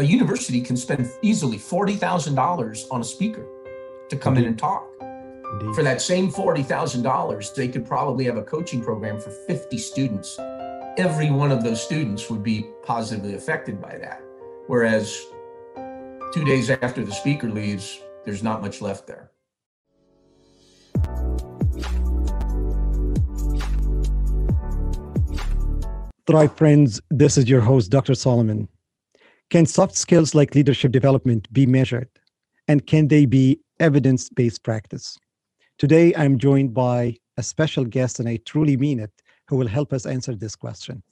a university can spend easily $40,000 on a speaker to come Indeed. in and talk. Indeed. For that same $40,000, they could probably have a coaching program for 50 students. Every one of those students would be positively affected by that. Whereas two days after the speaker leaves, there's not much left there. Thrive friends, this is your host, Dr. Solomon. Can soft skills like leadership development be measured? And can they be evidence based practice? Today, I'm joined by a special guest, and I truly mean it, who will help us answer this question.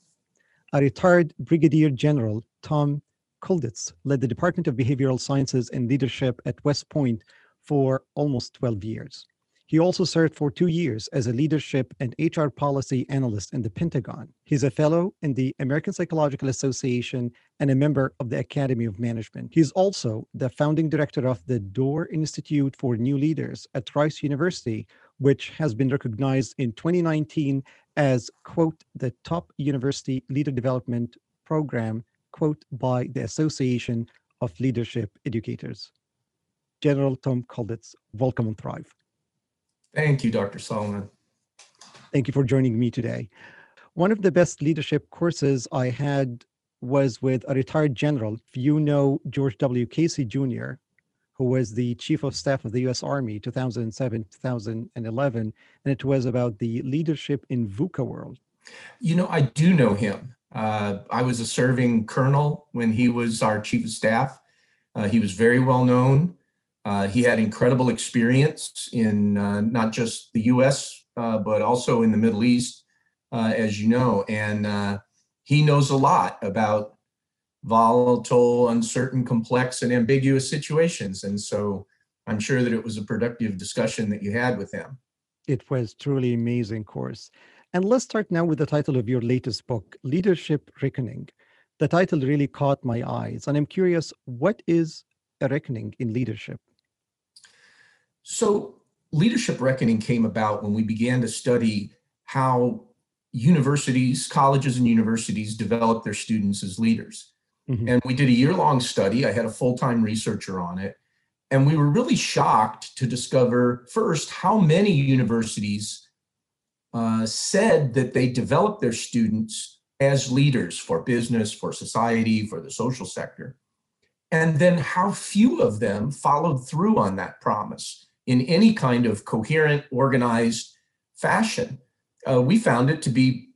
A retired Brigadier General Tom Kolditz led the Department of Behavioral Sciences and Leadership at West Point for almost 12 years. He also served for two years as a leadership and HR policy analyst in the Pentagon. He's a fellow in the American Psychological Association and a member of the Academy of Management. He's also the founding director of the Doerr Institute for New Leaders at Rice University, which has been recognized in 2019 as, quote, the top university leader development program, quote, by the Association of Leadership Educators. General Tom Kolditz, welcome on Thrive. Thank you, Dr. Solomon. Thank you for joining me today. One of the best leadership courses I had was with a retired general. If you know George W. Casey Jr., who was the chief of staff of the US Army 2007 2011, and it was about the leadership in VUCA world. You know, I do know him. Uh, I was a serving colonel when he was our chief of staff. Uh, he was very well known. Uh, he had incredible experience in uh, not just the US, uh, but also in the Middle East, uh, as you know. And uh, he knows a lot about volatile, uncertain, complex, and ambiguous situations. And so I'm sure that it was a productive discussion that you had with him. It was truly amazing course. And let's start now with the title of your latest book, Leadership Reckoning. The title really caught my eyes. And I'm curious, what is a reckoning in leadership? So, leadership reckoning came about when we began to study how universities, colleges, and universities develop their students as leaders. Mm-hmm. And we did a year long study. I had a full time researcher on it. And we were really shocked to discover first how many universities uh, said that they developed their students as leaders for business, for society, for the social sector. And then how few of them followed through on that promise in any kind of coherent, organized fashion. Uh, we found it to be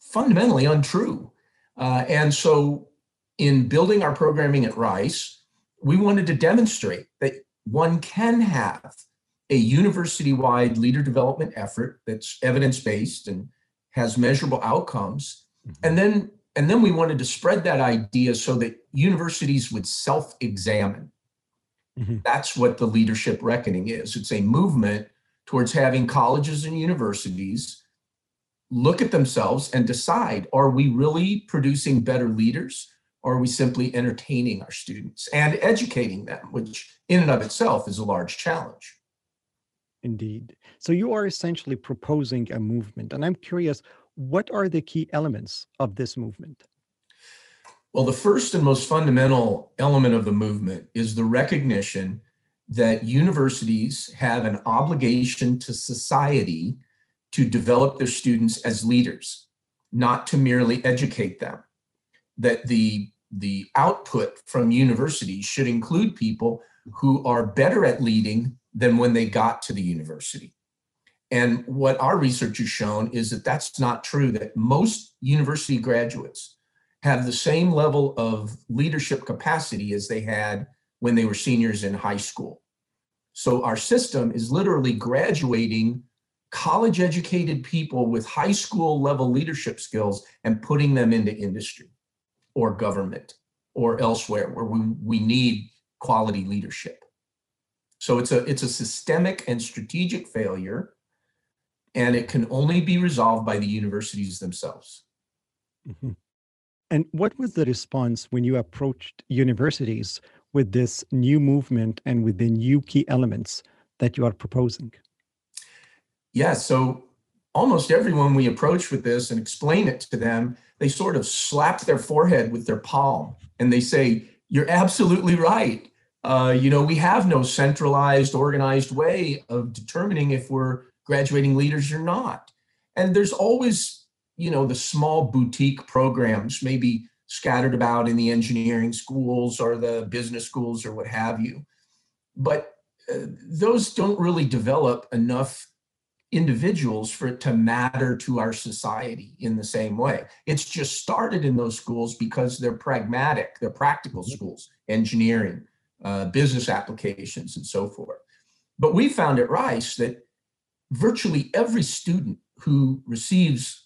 fundamentally untrue. Uh, and so, in building our programming at Rice, we wanted to demonstrate that one can have a university wide leader development effort that's evidence based and has measurable outcomes. Mm-hmm. And then and then we wanted to spread that idea so that universities would self examine Mm-hmm. That's what the leadership reckoning is. It's a movement towards having colleges and universities look at themselves and decide are we really producing better leaders or are we simply entertaining our students and educating them, which in and of itself is a large challenge. Indeed. So you are essentially proposing a movement. And I'm curious, what are the key elements of this movement? Well, the first and most fundamental element of the movement is the recognition that universities have an obligation to society to develop their students as leaders, not to merely educate them. That the, the output from universities should include people who are better at leading than when they got to the university. And what our research has shown is that that's not true, that most university graduates have the same level of leadership capacity as they had when they were seniors in high school. So our system is literally graduating college educated people with high school level leadership skills and putting them into industry or government or elsewhere where we, we need quality leadership. So it's a it's a systemic and strategic failure and it can only be resolved by the universities themselves. Mm-hmm. And what was the response when you approached universities with this new movement and with the new key elements that you are proposing? Yeah, so almost everyone we approach with this and explain it to them, they sort of slap their forehead with their palm and they say, You're absolutely right. Uh, you know, we have no centralized, organized way of determining if we're graduating leaders or not. And there's always, you know, the small boutique programs, maybe scattered about in the engineering schools or the business schools or what have you. But uh, those don't really develop enough individuals for it to matter to our society in the same way. It's just started in those schools because they're pragmatic, they're practical mm-hmm. schools, engineering, uh, business applications, and so forth. But we found at Rice that virtually every student who receives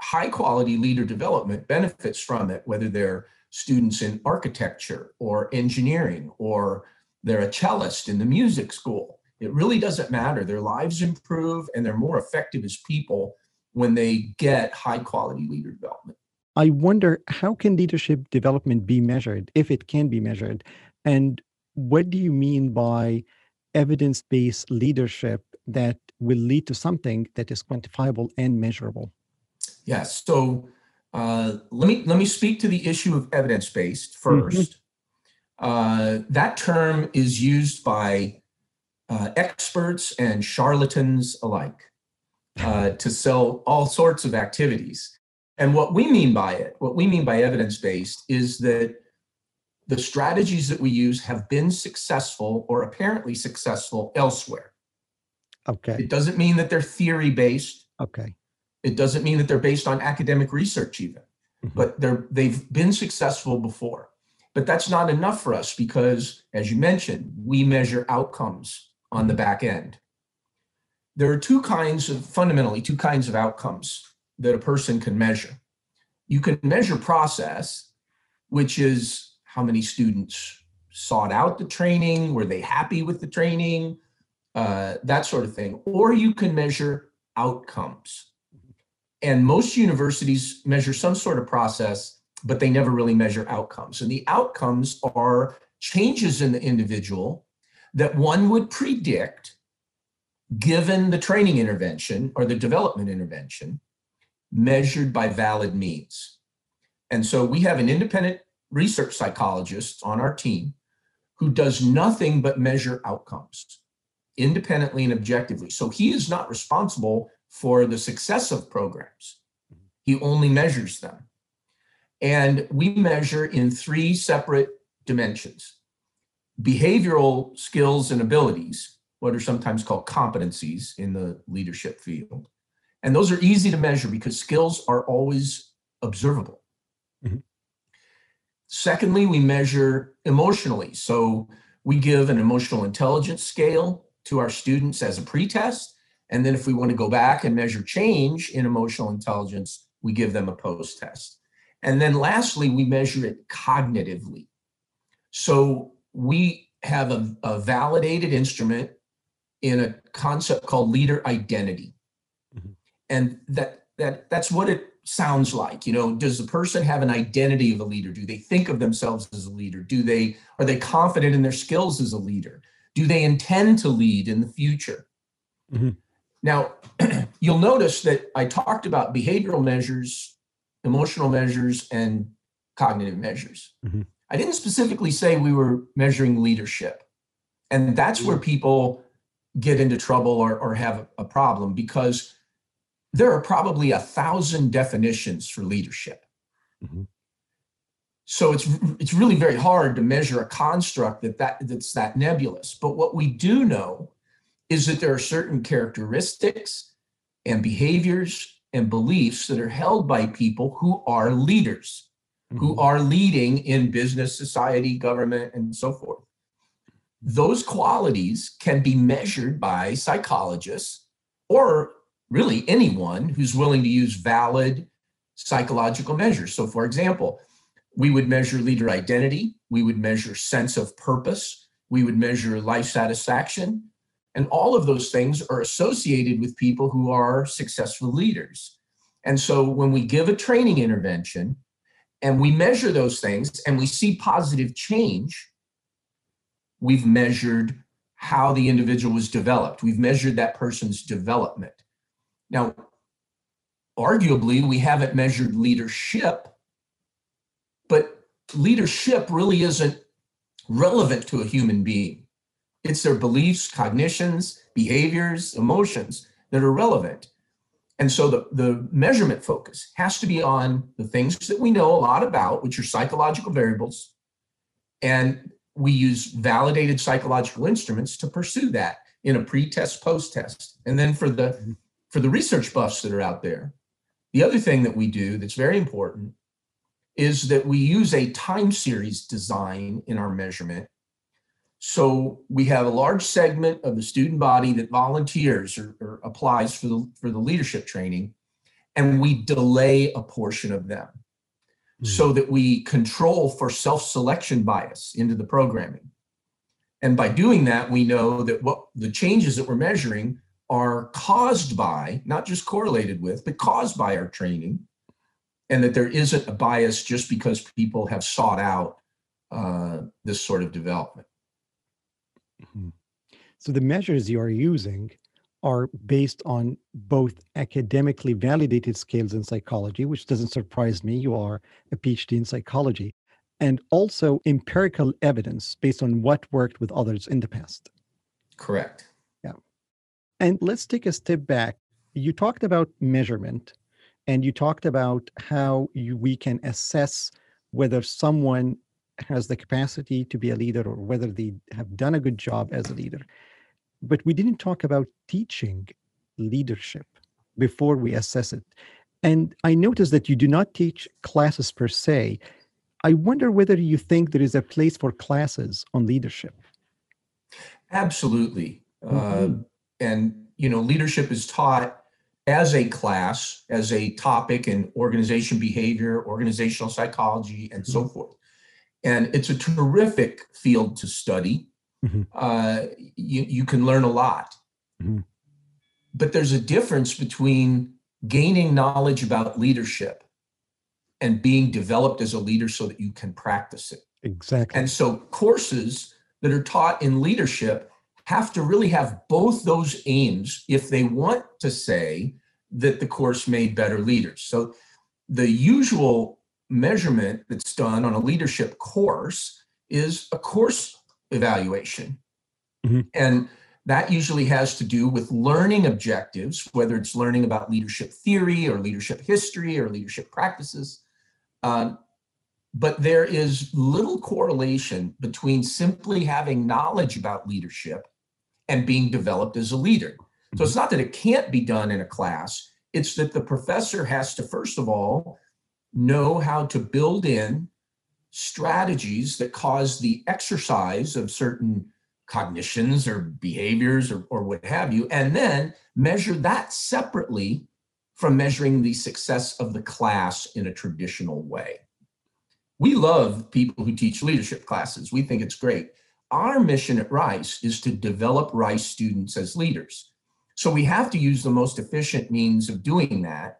high quality leader development benefits from it, whether they're students in architecture or engineering or they're a cellist in the music school. It really doesn't matter. Their lives improve and they're more effective as people when they get high quality leader development. I wonder how can leadership development be measured if it can be measured? And what do you mean by evidence based leadership that will lead to something that is quantifiable and measurable? Yes. So uh, let me let me speak to the issue of evidence based 1st mm-hmm. uh, that term is used by uh, experts and charlatans alike uh, to sell all sorts of activities. And what we mean by it, what we mean by evidence based, is that the strategies that we use have been successful or apparently successful elsewhere. Okay. It doesn't mean that they're theory based. Okay. It doesn't mean that they're based on academic research even, mm-hmm. but they're they've been successful before. But that's not enough for us because, as you mentioned, we measure outcomes on the back end. There are two kinds of fundamentally two kinds of outcomes that a person can measure. You can measure process, which is how many students sought out the training, were they happy with the training, uh, that sort of thing. Or you can measure outcomes. And most universities measure some sort of process, but they never really measure outcomes. And the outcomes are changes in the individual that one would predict given the training intervention or the development intervention measured by valid means. And so we have an independent research psychologist on our team who does nothing but measure outcomes independently and objectively. So he is not responsible for the success of programs, he only measures them. And we measure in three separate dimensions behavioral skills and abilities, what are sometimes called competencies in the leadership field. And those are easy to measure because skills are always observable. Mm-hmm. Secondly, we measure emotionally. So we give an emotional intelligence scale to our students as a pretest. And then if we want to go back and measure change in emotional intelligence, we give them a post test. And then lastly, we measure it cognitively. So we have a, a validated instrument in a concept called leader identity. Mm-hmm. And that that that's what it sounds like you know does the person have an identity of a leader do they think of themselves as a leader do they are they confident in their skills as a leader do they intend to lead in the future mm-hmm. Now you'll notice that i talked about behavioral measures emotional measures and cognitive measures mm-hmm. i didn't specifically say we were measuring leadership and that's where people get into trouble or, or have a, problem because there are probably a thousand definitions for leadership. Mm-hmm. So it's it's really very hard to measure a construct that, that that's that nebulous. But what we do know is that there are certain characteristics and behaviors and beliefs that are held by people who are leaders, mm-hmm. who are leading in business, society, government, and so forth. Those qualities can be measured by psychologists or really anyone who's willing to use valid psychological measures. So, for example, we would measure leader identity, we would measure sense of purpose, we would measure life satisfaction. And all of those things are associated with people who are successful leaders. And so when we give a training intervention and we measure those things and we see positive change, we've measured how the individual was developed. We've measured that person's development. Now, arguably, we haven't measured leadership, but leadership really isn't relevant to a human being. It's their beliefs, cognitions, behaviors, emotions that are relevant. And so the, the measurement focus has to be on the things that we know a lot about, which are psychological variables. And we use validated psychological instruments to pursue that in a pre-test, post-test. And then for the mm-hmm. for the research buffs that are out there, the other thing that we do that's very important is that we use a time series design in our measurement. So we have a large segment of the student body that volunteers or, or applies for the, for the leadership training, and we delay a portion of them mm-hmm. so that we control for self-selection bias into the programming. And by doing that, we know that what the changes that we're measuring are caused by, not just correlated with, but caused by our training and that there isn't a bias just because people have sought out uh, this sort of development. Mm-hmm. So the measures you are using are based on both academically validated scales in psychology, which doesn't surprise me. You are a PhD in psychology, and also empirical evidence based on what worked with others in the past. Correct. Yeah. And let's take a step back. You talked about measurement and you talked about how you, we can assess whether someone has the capacity to be a leader or whether they have done a good job as a leader. But we didn't talk about teaching leadership before we assess it. And I noticed that you do not teach classes per se. I wonder whether you think there is a place for classes on leadership. Absolutely. Mm-hmm. Uh, and, you know, leadership is taught as a class, as a topic in organization behavior, organizational psychology, and so mm-hmm. forth. And it's a terrific field to study. Mm-hmm. Uh, you, you can learn a lot. Mm-hmm. But there's a difference between gaining knowledge about leadership and being developed as a leader so that you can practice it. Exactly. And so courses that are taught in leadership have to really have both those aims if they want to say that the course made better leaders. So the usual measurement that's done on a leadership course is a course evaluation. Mm-hmm. And that usually has to do with learning objectives, whether it's learning about leadership theory or leadership history or leadership practices. Um, but there is little correlation between simply having knowledge about leadership and being developed as a leader. So it's mm-hmm. not that it can't be done in a class, it's that the professor has to, first of all, know how to build in strategies that cause the exercise of certain cognitions or behaviors or, or what have you, and then measure that separately from measuring the success of the class in a traditional way. We love people who teach leadership classes. We think it's great. Our mission at Rice is to develop Rice students as leaders. So we have to use the most efficient means of doing that.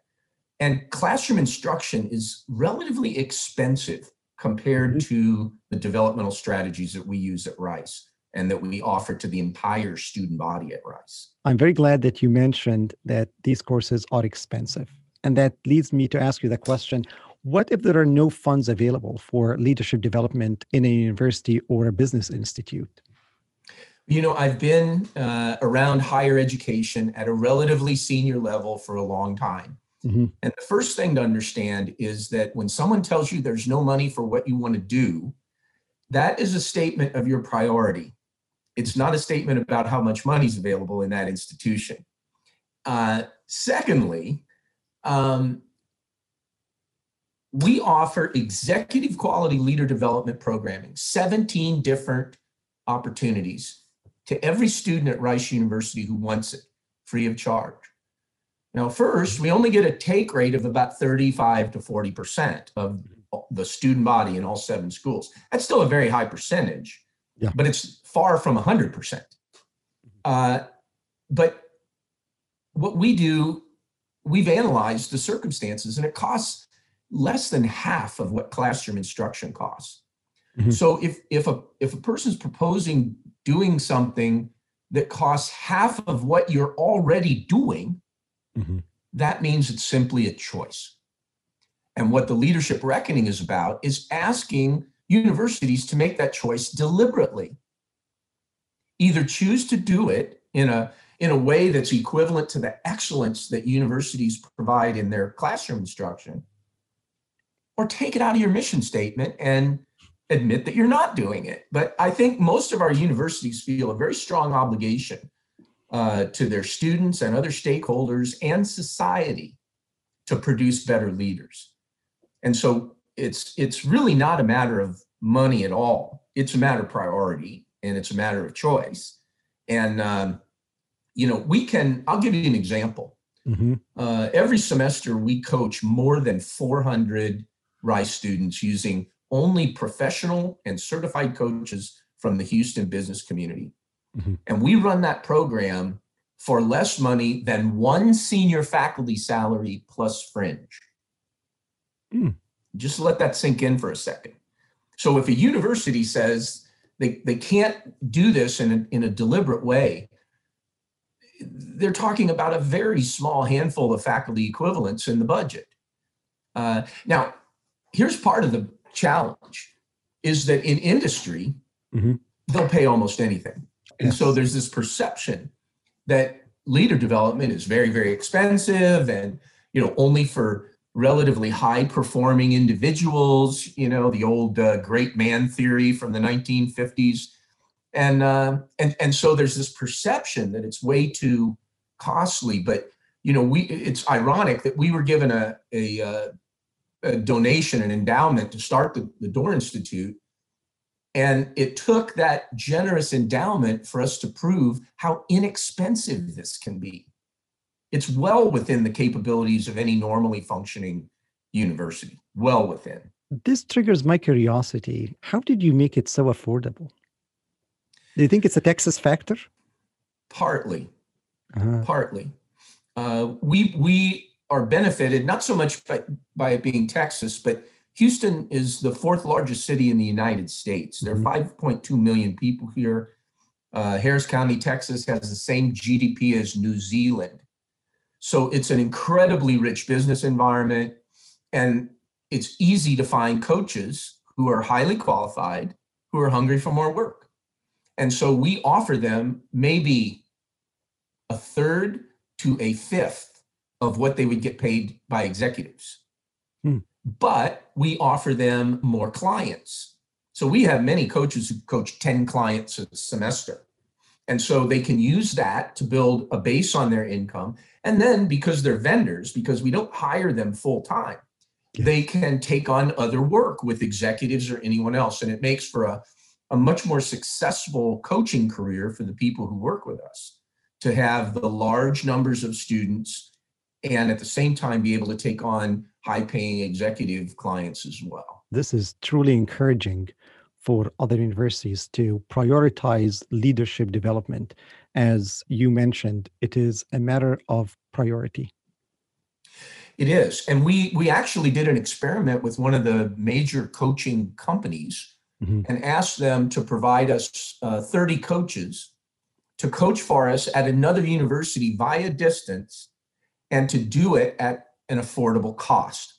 And classroom instruction is relatively expensive compared mm-hmm. to the developmental strategies that we use at Rice and that we offer to the entire student body at Rice. I'm very glad that you mentioned that these courses are expensive. And that leads me to ask you the question what if there are no funds available for leadership development in a university or a business institute? You know, I've been uh, around higher education at a relatively senior level for a long time. Mm-hmm. And the first thing to understand is that when someone tells you there's no money for what you want to do, that is a statement of your priority. It's not a statement about how much money is available in that institution. Uh, secondly, um, we offer executive quality leader development programming, 17 different opportunities to every student at Rice University who wants it, free of charge. Now, first, we only get a take rate of about 35 to 40% of the student body in all seven schools. That's still a very high percentage, yeah. but it's far from 100%. Uh, but what we do, we've analyzed the circumstances and it costs less than half of what classroom instruction costs. Mm-hmm. So if if a if a person's proposing doing something that costs half of what you're already doing, mm-hmm. that means it's simply a choice. And what the leadership reckoning is about is asking universities to make that choice deliberately. Either choose to do it in a in a way that's equivalent to the excellence that universities provide in their classroom instruction, or take it out of your mission statement and admit that you're not doing it. But I think most of our universities feel a very strong obligation uh, to their students and other stakeholders and society to produce better leaders. And so it's it's really not a matter of money at all. It's a matter of priority and it's a matter of choice. And um, you know, we can. I'll give you an example. Mm-hmm. Uh, every semester, we coach more than 400 Rice students using only professional and certified coaches from the Houston business community. Mm-hmm. And we run that program for less money than one senior faculty salary plus fringe. Mm. Just let that sink in for a second. So if a university says they, they can't do this in a, in a deliberate way, they're talking about a very small handful of faculty equivalents in the budget. Uh, now, here's part of the challenge is that in industry, mm-hmm. they'll pay almost anything. And so there's this perception that leader development is very, very expensive and, you know, only for relatively high performing individuals, you know, the old uh, great man theory from the 1950s. And, uh, and, and so there's this perception that it's way too costly, but, you know, we, it's ironic that we were given a, a, uh, a donation, an endowment to start the, the Doerr Institute. And it took that generous endowment for us to prove how inexpensive this can be. It's well within the capabilities of any normally functioning university, well within. This triggers my curiosity. How did you make it so affordable? Do you think it's a Texas factor? Partly. Uh-huh. Partly. Uh, we we are benefited not so much by, by it being Texas, but Houston is the fourth largest city in the United States. There are mm-hmm. 5.2 million people here. Uh, Harris County, Texas has the same GDP as New Zealand. So it's an incredibly rich business environment. And it's easy to find coaches who are highly qualified, who are hungry for more work. And so we offer them maybe a third to a fifth of what they would get paid by executives. Hmm. But we offer them more clients. So we have many coaches who coach 10 clients a semester. And so they can use that to build a base on their income. And then because they're vendors, because we don't hire them full time, yeah. they can take on other work with executives or anyone else. And it makes for a, a much more successful coaching career for the people who work with us to have the large numbers of students and at the same time be able to take on high paying executive clients as well. This is truly encouraging for other universities to prioritize leadership development. As you mentioned, it is a matter of priority. It is. And we we actually did an experiment with one of the major coaching companies mm-hmm. and asked them to provide us uh, 30 coaches to coach for us at another university via distance and to do it at an affordable cost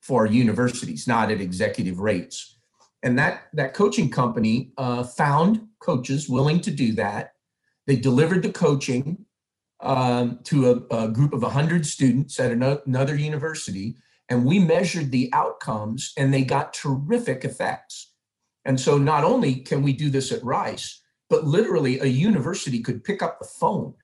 for universities, not at executive rates. And that, that coaching company uh, found coaches willing to do that. They delivered the coaching um, to a, a, group of 100 students at another university, and we measured the outcomes, and they got terrific effects. And so, not only can we do this at Rice, but literally a university could pick up the phone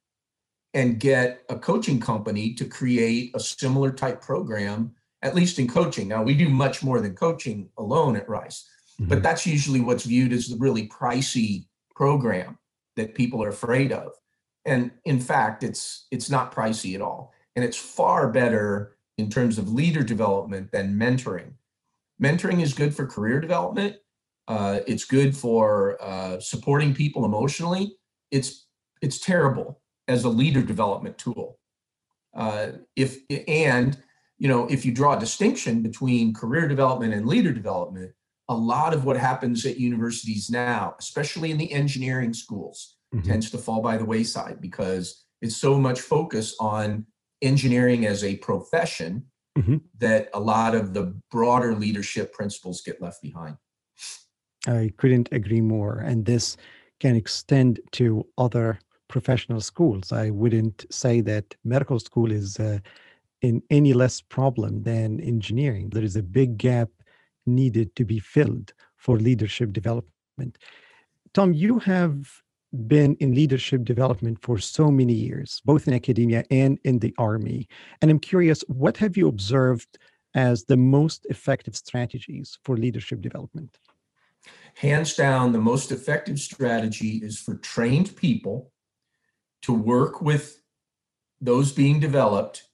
and get a coaching company to create a similar type program, at least in coaching. Now, we do much more than coaching alone at Rice, mm-hmm. but that's usually what's viewed as the really pricey program that people are afraid of. And in fact, it's it's not pricey at all. And it's far better in terms of leader development than mentoring. Mentoring is good for career development. Uh, it's good for uh, supporting people emotionally. It's it's terrible as a leader development tool. Uh, if and you know if you draw a distinction between career development and leader development, a lot of what happens at universities now, especially in the engineering schools, mm-hmm. tends to fall by the wayside because it's so much focus on engineering as a profession mm-hmm. that a lot of the broader leadership principles get left behind. I couldn't agree more. And this can extend to other professional schools. I wouldn't say that medical school is uh, in any less problem than engineering. There is a big gap needed to be filled for leadership development. Tom, you have been in leadership development for so many years, both in academia and in the Army. And I'm curious, what have you observed as the most effective strategies for leadership development? Hands down, the most effective strategy is for trained people to work with those being developed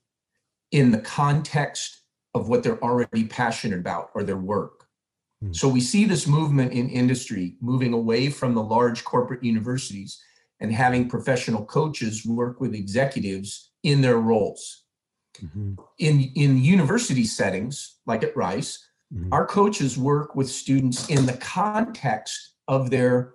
in the context of what they're already passionate about or their work. Hmm. So we see this movement in industry moving away from the large corporate universities and having professional coaches work with executives in their roles. Mm-hmm. In, in university settings, like at Rice, mm-hmm. our coaches work with students in the context of their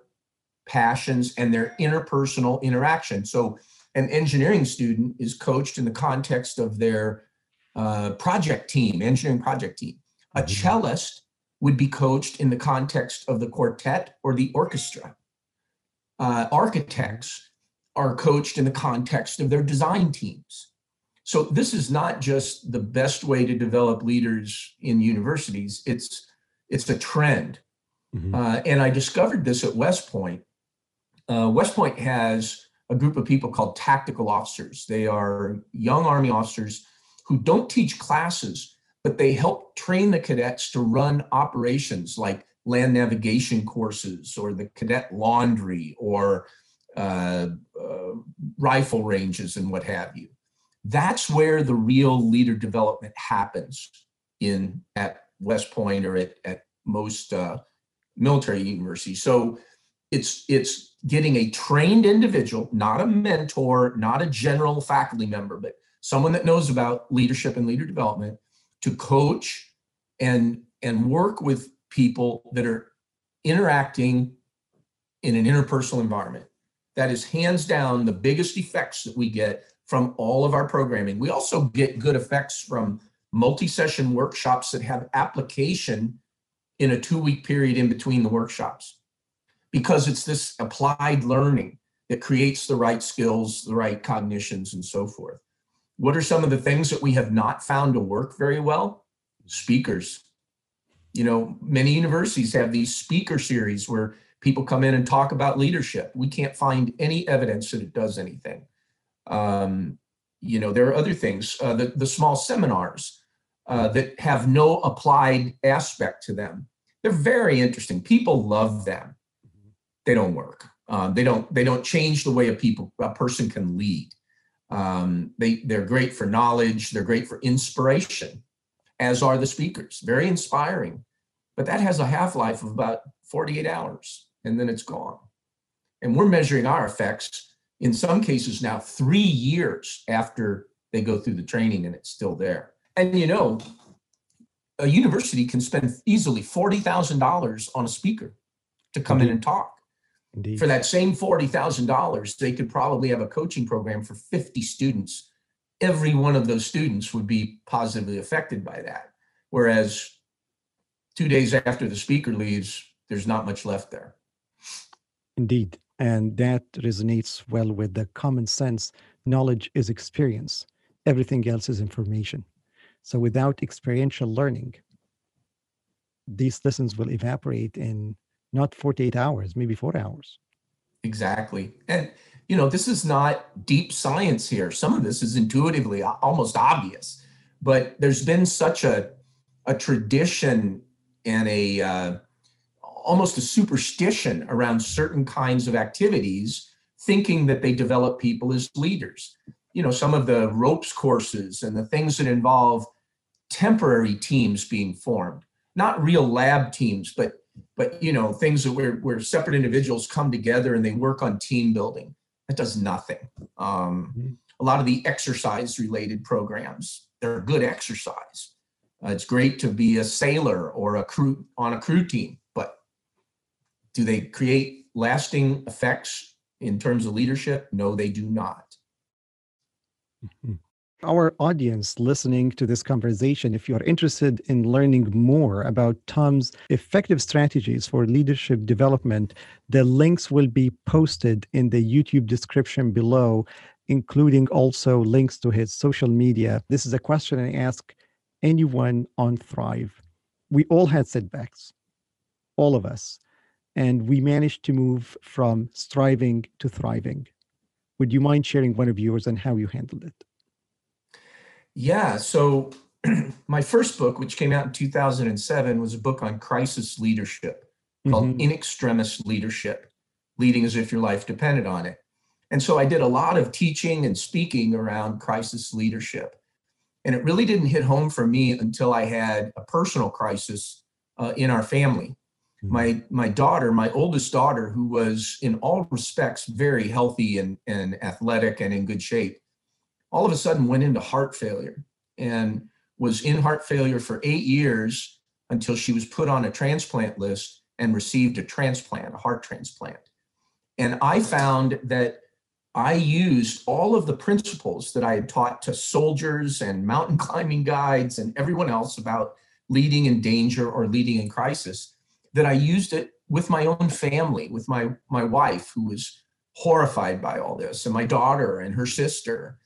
passions and their interpersonal interaction. So an engineering student is coached in the context of their uh, project team, engineering project team. A mm-hmm. cellist would be coached in the context of the quartet or the orchestra. Uh, architects are coached in the context of their design teams. So this is not just the best way to develop leaders in universities. It's it's a trend, mm-hmm. uh, and I discovered this at West Point. Uh, West Point has a group of people called tactical officers. They are young Army officers who don't teach classes, but they help train the cadets to run operations like land navigation courses or the cadet laundry or uh, uh, rifle ranges and what have you. That's where the real leader development happens in at West Point or at, at most uh, military universities. So it's it's getting a trained individual, not a mentor, not a general faculty member, but someone that knows about leadership and leader development to coach and and work with people that are interacting in an interpersonal environment. That is hands down the biggest effects that we get from all of our programming. We also get good effects from multi-session workshops that have application in a two week period in between the workshops because it's this applied learning that creates the right skills the right cognitions and so forth what are some of the things that we have not found to work very well? Speakers. You know, many universities have these speaker series where people come in and talk about leadership. We can't find any evidence that it does anything. Um, you know, there are other things, uh, the, the small seminars uh, that have no applied aspect to them. They're very interesting. People love them. They don't work. Um, they don't. They don't change the way a people a person can lead. Um, they, they're great for knowledge, they're great for inspiration, as are the speakers. Very inspiring. But that has a half life of about 48 hours, and then it's gone. And we're measuring our effects in some cases now three years after they go through the training and it's still there. And you know, a university can spend easily $40,000 on a speaker to come in and talk. Indeed. For that same $40,000, they could probably have a coaching program for 50 students. Every one of those students would be positively affected by that. Whereas two days after the speaker leaves, there's not much left there. Indeed. And that resonates well with the common sense knowledge is experience, everything else is information. So without experiential learning, these lessons will evaporate in not 48 hours, maybe four hours. Exactly. And, you know, this is not deep science here. Some of this is intuitively almost obvious, but there's been such a, a tradition and a uh, almost a superstition around certain kinds of activities, thinking that they develop people as leaders. You know, some of the ropes courses and the things that involve temporary teams being formed, not real lab teams, but but you know things that where, where separate individuals come together and they work on team building that does nothing um, mm-hmm. a lot of the exercise related programs they're good exercise uh, it's great to be a sailor or a crew on a crew team but do they create lasting effects in terms of leadership no they do not mm-hmm. Our audience listening to this conversation, if you're interested in learning more about Tom's effective strategies for leadership development, the links will be posted in the YouTube description below, including also links to his social media. This is a question I ask anyone on Thrive. We all had setbacks, all of us, and we managed to move from striving to thriving. Would you mind sharing one of yours and how you handled it? Yeah. So my first book, which came out in 2007, was a book on crisis leadership called mm-hmm. In Extremis Leadership, leading as if your life depended on it. And so I did a lot of teaching and speaking around crisis leadership. And it really didn't hit home for me until I had a personal crisis uh, in our family. Mm-hmm. My my daughter, my oldest daughter, who was in all respects very healthy and, and athletic and in good shape, all of a sudden went into heart failure and was in heart failure for eight years until she was put on a transplant list and received a transplant, a heart transplant. And I found that I used all of the principles that I had taught to soldiers and mountain climbing guides and everyone else about leading in danger or leading in crisis, that I used it with my own family, with my, my wife, who was horrified by all this, and my daughter and her sister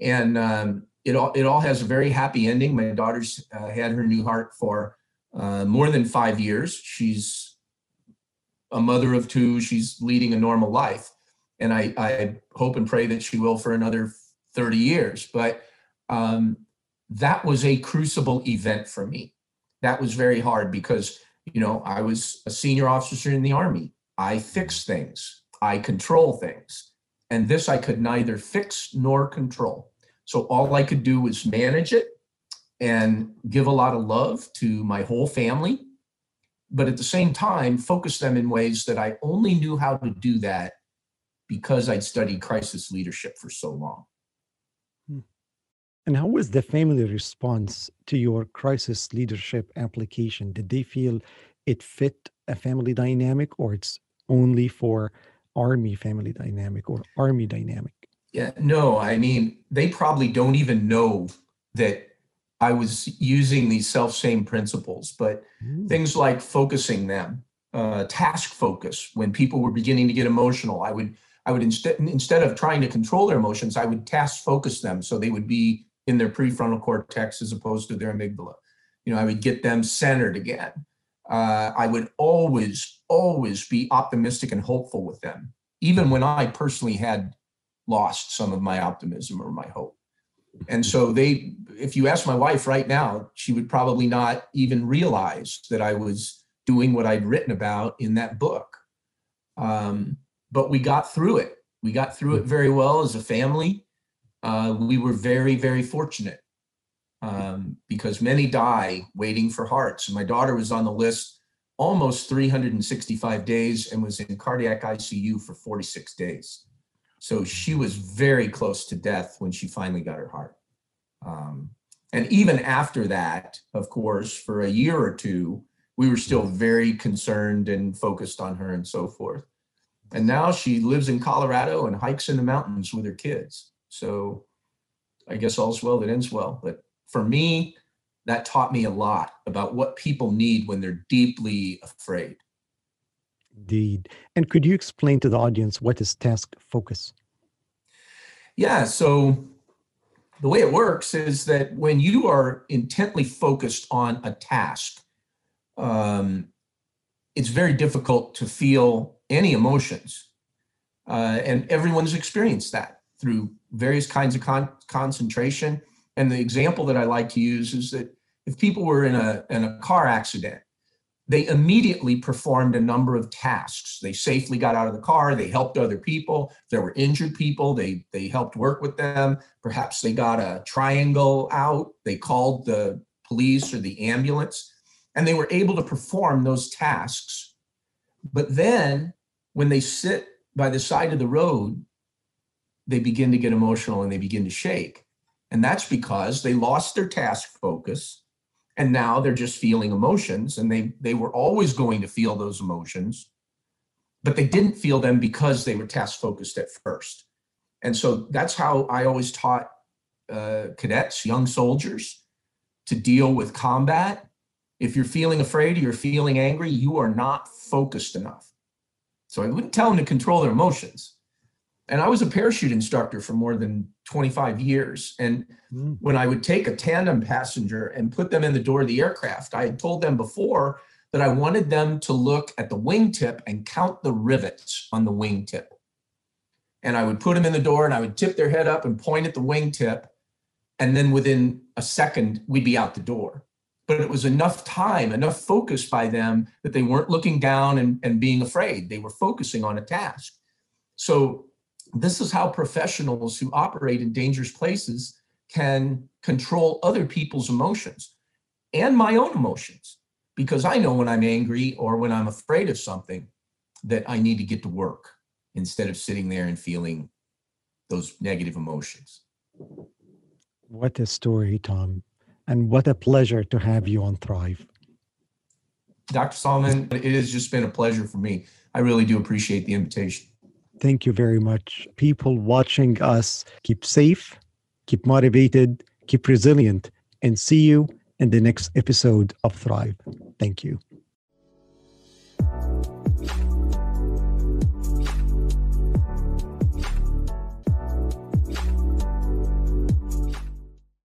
and um, it all it all has a very happy ending. My daughter's uh, had her new heart for uh, more than five years. She's a mother of two. She's leading a normal life, and I, I hope and pray that she will for another thirty years. But um, that was a crucible event for me. That was very hard because you know I was a senior officer in the army. I fix things. I control things. And this I could neither fix nor control. So all I could do was manage it and give a lot of love to my whole family, but at the same time, focus them in ways that I only knew how to do that because I'd studied crisis leadership for so long. Hmm. And how was the family response to your crisis leadership application? Did they feel it fit a family dynamic or it's only for army family dynamic or army dynamic? Yeah, no, I mean, they probably don't even know that I was using these self same principles, but things like focusing them, uh, task focus. When people were beginning to get emotional, I would I would instead instead of trying to control their emotions, I would task focus them so they would be in their prefrontal cortex as opposed to their amygdala. You know, I would get them centered again. Uh, I would always, always be optimistic and hopeful with them, even when I personally had lost some of my optimism or my hope. And so they, if you ask my wife right now, she would probably not even realize that I was doing what I'd written about in that book. Um, but we got through it. We got through it very well as a family. Uh, we were very, very fortunate um, because many die waiting for hearts. And my daughter was on the list almost 365 days and was in cardiac ICU for 46 days. So she was very close to death when she finally got her heart. Um, and even after that, of course, for a year or two, we were still very concerned and focused on her and so forth. And now she lives in Colorado and hikes in the mountains with her kids. So I guess all's well that ends well. But for me, that taught me a lot about what people need when they're deeply afraid. Indeed. And could you explain to the audience what is task focus? Yeah. So the way it works is that when you are intently focused on a task, um, it's very difficult to feel any emotions. Uh, and everyone's experienced that through various kinds of con- concentration. And the example that I like to use is that if people were in a, in a car accident they immediately performed a number of tasks. They safely got out of the car. They helped other people. There were injured people, they, they helped work with them. Perhaps they got a triangle out. They called the police or the ambulance, and they were able to perform those tasks. But then when they sit by the side of the road, they begin to get emotional and they begin to shake. And that's because they lost their task focus and now they're just feeling emotions and they they were always going to feel those emotions but they didn't feel them because they were task focused at first and so that's how i always taught uh, cadets, young soldiers, to deal with combat. If you're feeling afraid or you're feeling angry, you are not focused enough. So I wouldn't tell them to control their emotions. And I was a parachute instructor for more than 25 years. And mm. when I would take a tandem passenger and put them in the door of the aircraft, I had told them before that I wanted them to look at the wingtip and count the rivets on the wingtip. And I would put them in the door and I would tip their head up and point at the wingtip. And then within a second, we'd be out the door. But it was enough time, enough focus by them that they weren't looking down and, and being afraid. They were focusing on a task. So this is how professionals who operate in dangerous places can control other people's emotions and my own emotions because I know when I'm angry or when I'm afraid of something that I need to get to work instead of sitting there and feeling those negative emotions. What a story, Tom. And what a pleasure to have you on Thrive. Dr. Solomon, it has just been a pleasure for me. I really do appreciate the invitation. Thank you very much. People watching us, keep safe, keep motivated, keep resilient, and see you in the next episode of Thrive. Thank you.